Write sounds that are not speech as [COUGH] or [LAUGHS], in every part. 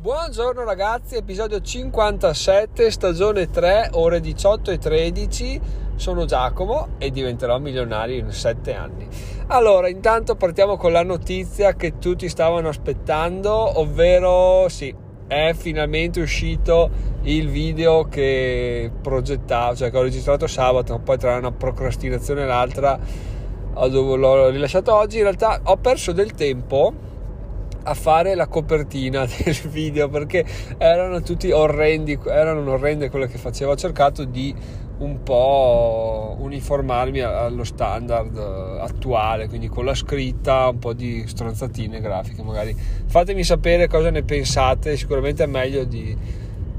Buongiorno ragazzi, episodio 57, stagione 3, ore 18 e 13. Sono Giacomo e diventerò milionario in 7 anni. Allora, intanto partiamo con la notizia che tutti stavano aspettando, ovvero sì, è finalmente uscito il video che progettavo, cioè che ho registrato sabato, poi tra una procrastinazione e l'altra l'ho rilasciato oggi. In realtà ho perso del tempo a fare la copertina [LAUGHS] del video perché erano tutti orrendi, erano orrende quelle che facevo. Ho cercato di un po' uniformarmi allo standard attuale, quindi con la scritta, un po' di stronzatine grafiche magari. Fatemi sapere cosa ne pensate, sicuramente è meglio di,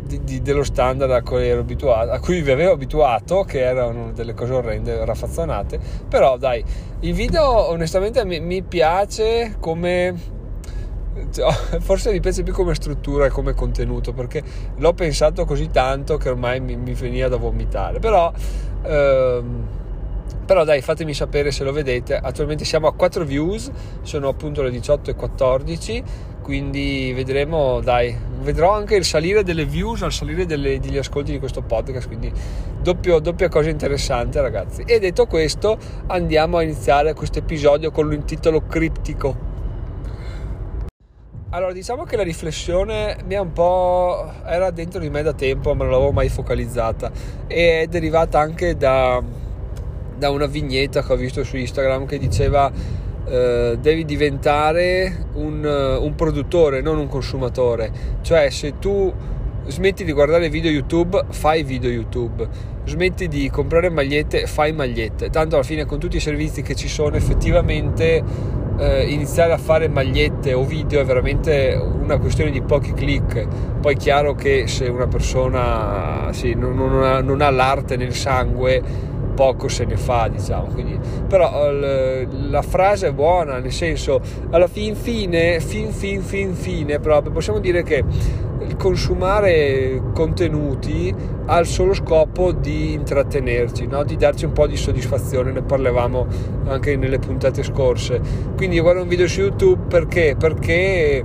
di, di, dello standard a cui, abituato, a cui vi avevo abituato, che erano delle cose orrende, raffazzonate. Però dai, il video onestamente mi, mi piace come cioè, [LAUGHS] forse mi piace più come struttura e come contenuto perché l'ho pensato così tanto che ormai mi, mi veniva da vomitare. Però ehm, però dai fatemi sapere se lo vedete. Attualmente siamo a 4 views sono appunto le 18 e 14 quindi vedremo dai vedrò anche il salire delle views al salire delle, degli ascolti di questo podcast quindi doppio, doppia cosa interessante ragazzi. E detto questo andiamo a iniziare questo episodio con un titolo criptico allora, diciamo che la riflessione mi è un po'. era dentro di me da tempo, ma non l'avevo mai focalizzata. E è derivata anche da, da una vignetta che ho visto su Instagram che diceva: eh, devi diventare un, un produttore, non un consumatore. Cioè, se tu smetti di guardare video YouTube, fai video YouTube. Smetti di comprare magliette, fai magliette. Tanto alla fine, con tutti i servizi che ci sono, effettivamente eh, iniziare a fare magliette o video è veramente una questione di pochi click. Poi è chiaro che se una persona sì, non, non, ha, non, ha, l'arte nel sangue, poco se ne fa, diciamo. Quindi, però l, la frase è buona, nel senso, alla fin fine, fin fin fin fine proprio, possiamo dire che il consumare contenuti ha il solo scopo di intrattenerci, no? di darci un po' di soddisfazione, ne parlavamo anche nelle puntate scorse. Quindi io guardo un video su YouTube perché? Perché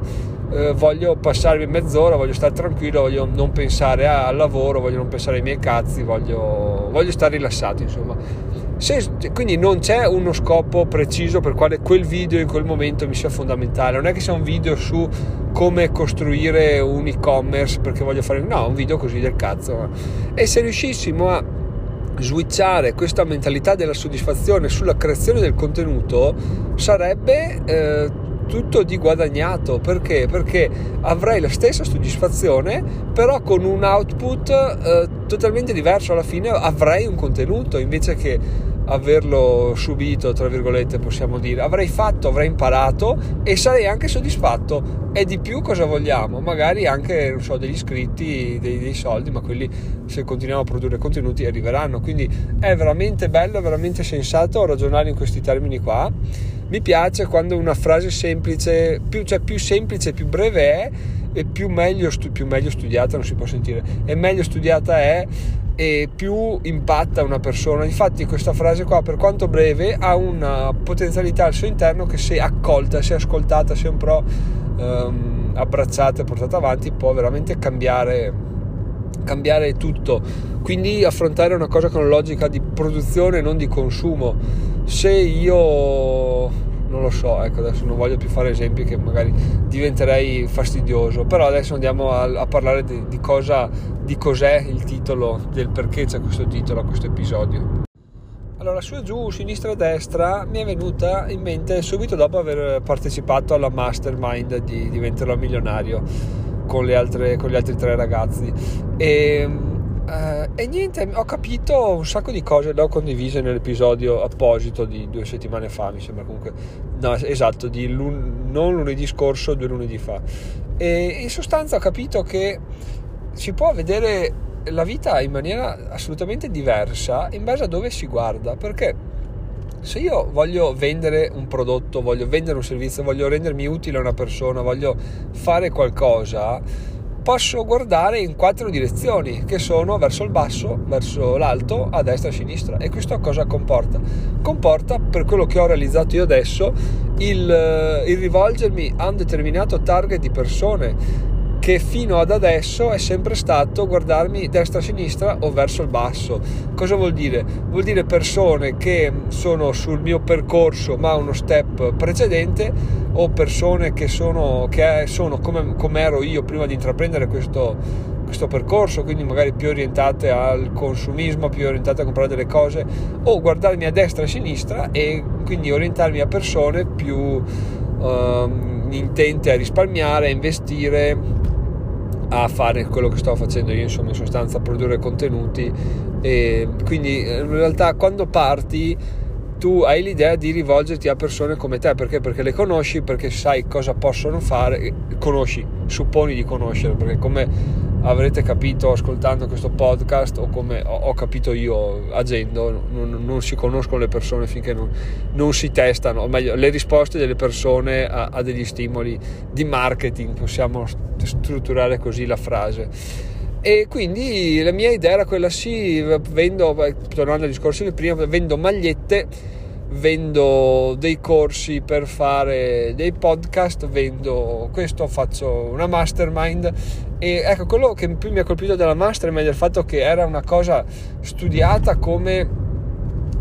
eh, voglio passarmi mezz'ora, voglio stare tranquillo, voglio non pensare al lavoro, voglio non pensare ai miei cazzi, voglio, voglio stare rilassato, insomma. Se, quindi non c'è uno scopo preciso per quale quel video in quel momento mi sia fondamentale, non è che sia un video su come costruire un e-commerce perché voglio fare no, un video così del cazzo. E se riuscissimo a switchare questa mentalità della soddisfazione sulla creazione del contenuto sarebbe eh, tutto di guadagnato perché? Perché avrei la stessa soddisfazione però con un output eh, totalmente diverso alla fine avrei un contenuto invece che averlo subito tra virgolette possiamo dire. Avrei fatto, avrei imparato e sarei anche soddisfatto. E di più cosa vogliamo? magari anche non so, degli iscritti dei, dei soldi ma quelli se continuiamo a produrre contenuti arriveranno. Quindi è veramente bello, veramente sensato ragionare in questi termini qua. Mi piace quando una frase semplice, più, cioè più semplice, più breve è e più meglio, più meglio studiata, non si può sentire, e meglio studiata è e più impatta una persona. Infatti questa frase qua, per quanto breve, ha una potenzialità al suo interno che se accolta, se ascoltata, se un po' um, abbracciata e portata avanti, può veramente cambiare, cambiare tutto. Quindi affrontare una cosa con logica di produzione, non di consumo se io non lo so, ecco adesso non voglio più fare esempi che magari diventerei fastidioso, però adesso andiamo a, a parlare di, di, cosa, di cos'è il titolo, del perché c'è questo titolo a questo episodio. Allora, su e giù, sinistra e destra mi è venuta in mente subito dopo aver partecipato alla mastermind di Diventerò Milionario con, altre, con gli altri tre ragazzi e Uh, e niente, ho capito un sacco di cose, le ho condivise nell'episodio apposito di due settimane fa, mi sembra comunque, no, esatto, di lun- non lunedì scorso, due lunedì fa. E in sostanza ho capito che si può vedere la vita in maniera assolutamente diversa in base a dove si guarda, perché se io voglio vendere un prodotto, voglio vendere un servizio, voglio rendermi utile a una persona, voglio fare qualcosa, posso guardare in quattro direzioni che sono verso il basso, verso l'alto, a destra e a sinistra. E questo cosa comporta? Comporta, per quello che ho realizzato io adesso, il, il rivolgermi a un determinato target di persone che fino ad adesso è sempre stato guardarmi destra-sinistra o verso il basso. Cosa vuol dire? Vuol dire persone che sono sul mio percorso ma uno step precedente o persone che sono, che sono come, come ero io prima di intraprendere questo questo percorso, quindi magari più orientate al consumismo, più orientate a comprare delle cose, o guardarmi a destra e a sinistra e quindi orientarmi a persone più uh, intente a risparmiare, a investire, a fare quello che sto facendo io, insomma, in sostanza produrre contenuti. E quindi in realtà quando parti tu hai l'idea di rivolgerti a persone come te perché? Perché le conosci, perché sai cosa possono fare, conosci, supponi di conoscere, perché come avrete capito ascoltando questo podcast o come ho, capito io agendo, non, non, si conoscono le persone finché non, non, si testano, o meglio, le risposte delle persone a, a degli stimoli di marketing, possiamo strutturare così la frase. E quindi la mia idea era quella sì vendo tornando al discorso di prima vendo magliette vendo dei corsi per fare dei podcast vendo questo faccio una mastermind e ecco quello che più mi ha colpito della mastermind è il fatto che era una cosa studiata come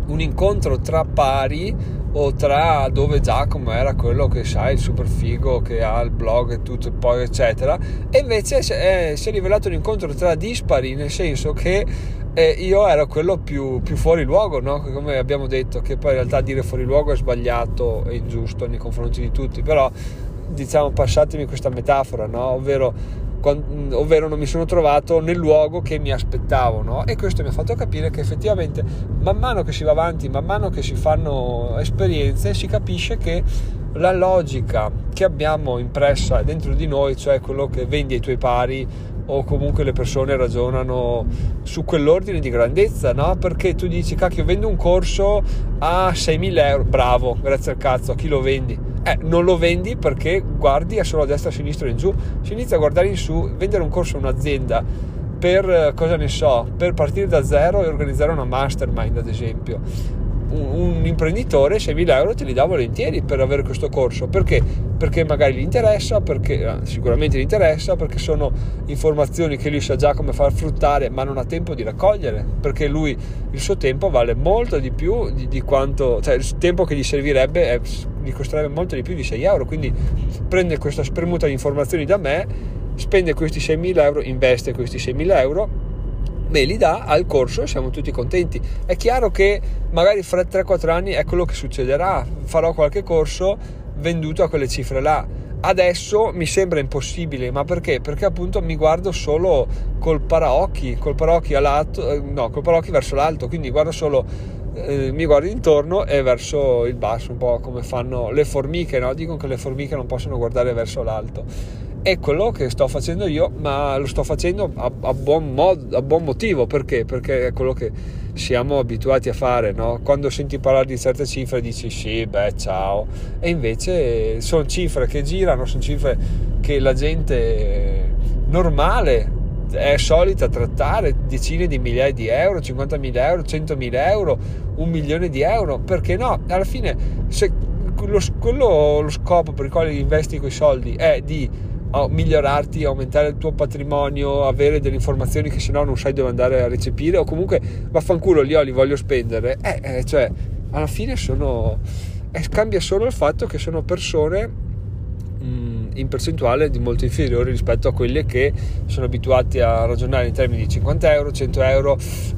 un incontro tra pari o tra dove Giacomo era quello che sai il super figo che ha il blog e tutto poi eccetera e invece è, si è rivelato un incontro tra dispari nel senso che eh, io ero quello più, più, fuori luogo no? come abbiamo detto che poi in realtà dire fuori luogo è sbagliato e ingiusto nei confronti di tutti però diciamo passatemi questa metafora no? ovvero ovvero non mi sono trovato nel luogo che mi aspettavo no? e questo mi ha fatto capire che effettivamente man mano che si va avanti man mano che si fanno esperienze si capisce che la logica che abbiamo impressa dentro di noi cioè quello che vendi ai tuoi pari o comunque le persone ragionano su quell'ordine di grandezza, no? Perché tu dici, cacchio, vendo un corso a 6.000 euro, bravo, grazie al cazzo, a chi lo vendi? Eh, non lo vendi perché guardi solo a destra, a sinistra e in giù. Si inizia a guardare in su, vendere un corso a un'azienda per, eh, cosa ne so, per partire da zero e organizzare una mastermind, ad esempio un, un imprenditore 6.000 euro te li dà volentieri per avere questo corso perché? Perché magari gli interessa, perché ah, sicuramente gli interessa, perché sono informazioni che lui sa già come far fruttare ma non ha tempo di raccogliere perché lui il suo tempo vale molto di più di, di quanto, cioè il tempo che gli servirebbe è, gli costerebbe molto di più di 6 euro quindi prende questa spremuta di informazioni da me spende questi 6.000 euro investe questi 6.000 euro me li dà al corso e siamo tutti contenti. È chiaro che magari fra 3-4 anni è quello che succederà, farò qualche corso venduto a quelle cifre là. Adesso mi sembra impossibile, ma perché? Perché appunto mi guardo solo col paraocchi, col paraocchi, all'alto, eh, no, col paraocchi verso l'alto, quindi guardo solo eh, mi guardo intorno e verso il basso, un po' come fanno le formiche, no? Dicono che le formiche non possono guardare verso l'alto è quello che sto facendo io, ma lo sto facendo a, a, buon, mod, a buon, motivo perché? Perché è quello che siamo abituati a fare. No? Quando senti parlare di certe cifre dici sì, beh, ciao, e invece sono cifre che girano, sono cifre che la gente normale è solita trattare decine di migliaia di euro, 50.000 euro, 100.000 euro, un milione di euro, perché no? Alla fine, se lo, quello, lo scopo per il quale investi quei soldi è di migliorarti, aumentare il tuo patrimonio, avere delle informazioni che se no non sai dove andare a recepire o comunque vaffanculo li ho, li voglio spendere. Eh, eh cioè, alla fine sono... Eh, cambia solo il fatto che sono persone in percentuale di molto inferiore rispetto a quelle che sono abituati a ragionare in termini di 50 euro, 100 euro,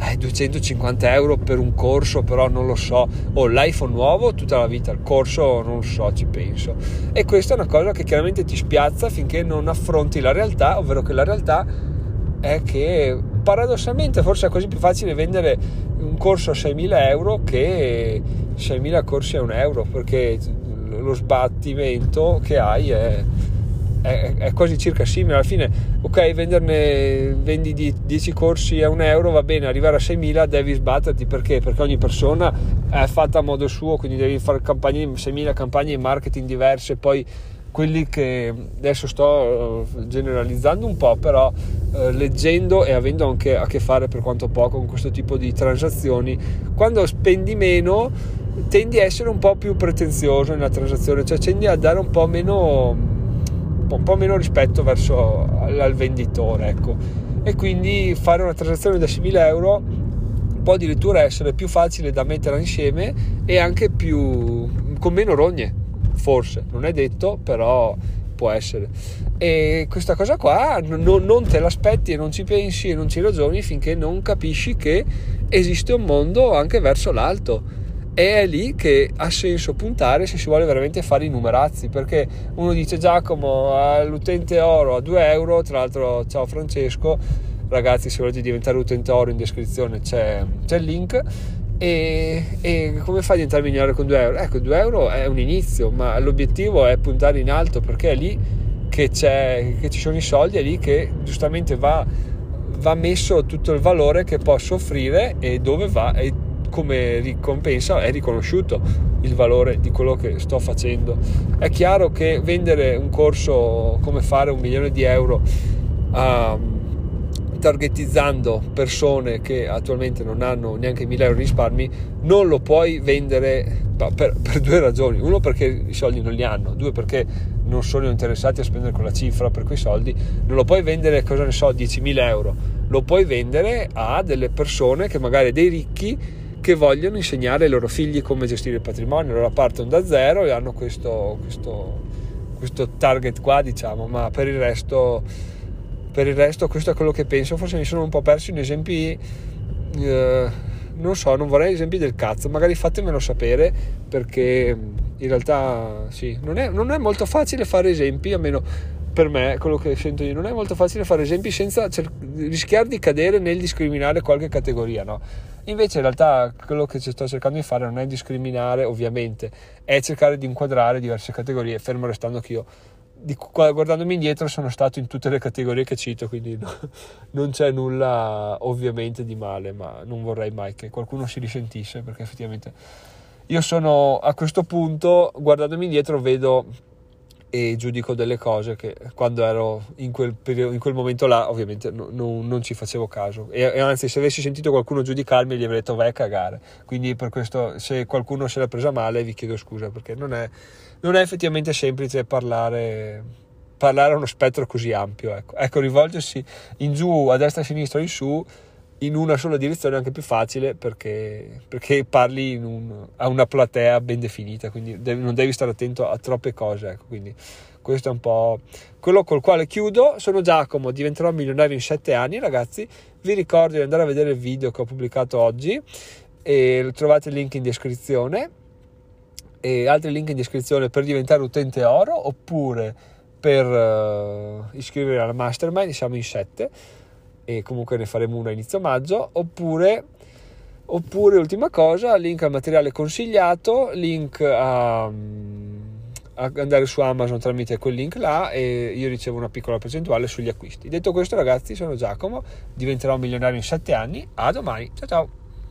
eh, 250 euro per un corso, però non lo so, o l'iPhone nuovo tutta la vita, il corso non lo so, ci penso. E questa è una cosa che chiaramente ti spiazza finché non affronti la realtà, ovvero che la realtà è che paradossalmente forse è quasi più facile vendere un corso a 6.000 euro che 6.000 corsi a un euro perché lo sbattimento che hai è, è, è, quasi circa simile. Alla fine ok venderne vendi 10 corsi a un euro va bene arrivare a 6.000 devi sbatterti. Perché? Perché ogni persona è fatta a modo suo quindi devi fare campagne 6.000 campagne di marketing diverse. Poi quelli che adesso sto eh, generalizzando un po', però eh, leggendo e avendo anche a che fare per quanto poco con questo tipo di transazioni, quando spendi meno tendi a essere un po' più pretenzioso nella transazione, cioè tendi a dare un po' meno un po' meno rispetto verso al venditore, ecco. E quindi fare una transazione da 6.000 euro può addirittura essere più facile da mettere insieme e anche più con meno rogne, forse, non è detto, però può essere. E questa cosa qua non, non te l'aspetti e non ci pensi e non ci ragioni finché non capisci che esiste un mondo anche verso l'alto e è lì che ha senso puntare se si vuole veramente fare i numerazzi perché uno dice Giacomo all'utente oro a 2 euro tra l'altro ciao Francesco ragazzi se volete diventare utente oro in descrizione c'è, c'è il link e, e, come fai a diventare migliore con 2 euro? ecco 2 euro è un inizio ma l'obiettivo è puntare in alto perché è lì che, che ci sono i soldi è lì che giustamente va, va messo tutto il valore che posso offrire e dove va e come ricompensa è riconosciuto il valore di quello che sto facendo. È chiaro che vendere un corso come fare un milione di euro uh, targetizzando persone che attualmente non hanno neanche 1000 euro di risparmi non lo puoi vendere per, [LAUGHS] per, due ragioni. Uno perché i soldi non li hanno. Due perché non sono interessati a spendere quella cifra per quei soldi. Non lo puoi vendere cosa ne so 10.000 euro. Lo puoi vendere a delle persone che magari dei ricchi che vogliono insegnare ai loro figli come gestire il patrimonio. Allora partono da zero e hanno questo, questo, questo target qua, diciamo, ma per il resto per il resto questo è quello che penso forse mi sono un po' perso in esempi eh, non so non vorrei esempi del cazzo magari fatemelo sapere perché in realtà sì non è, non è molto facile fare esempi a meno per me, quello che sento io, non è molto facile fare esempi senza cer- rischiare di cadere nel discriminare qualche categoria, no? Invece in realtà quello che sto cercando di fare non è discriminare, ovviamente, è cercare di inquadrare diverse categorie, fermo restando che io di, guardandomi indietro sono stato in tutte le categorie che cito, quindi no, [LAUGHS] non c'è nulla ovviamente di male, ma non vorrei mai che qualcuno si risentisse perché effettivamente io sono a questo punto, guardandomi indietro, vedo e giudico delle cose che quando ero in quel, periodo, in quel momento là ovviamente no, no, non ci facevo caso e, e, anzi se avessi sentito qualcuno giudicarmi gli avrei detto vai a cagare quindi per questo se qualcuno se l'ha presa male vi chiedo scusa perché non è, non è effettivamente semplice parlare parlare a uno spettro così ampio ecco. ecco rivolgersi in giù a destra a sinistra in su in una sola direzione è anche più facile perché, perché parli un, a una platea ben definita, quindi devi, non devi stare attento a troppe cose. Ecco, quindi questo è un po' quello col quale chiudo. Sono Giacomo, diventerò milionario in 7 anni, ragazzi. Vi ricordo di andare a vedere il video che ho pubblicato oggi e trovate il link in descrizione e altri link in descrizione per diventare utente oro oppure per uh, iscrivervi alla mastermind, siamo in 7 e comunque ne faremo una inizio maggio, oppure, oppure ultima cosa, link al materiale consigliato, link a, a, andare su Amazon tramite quel link là e io ricevo una piccola percentuale sugli acquisti. Detto questo ragazzi, sono Giacomo, diventerò milionario in 7 anni, a domani, ciao ciao!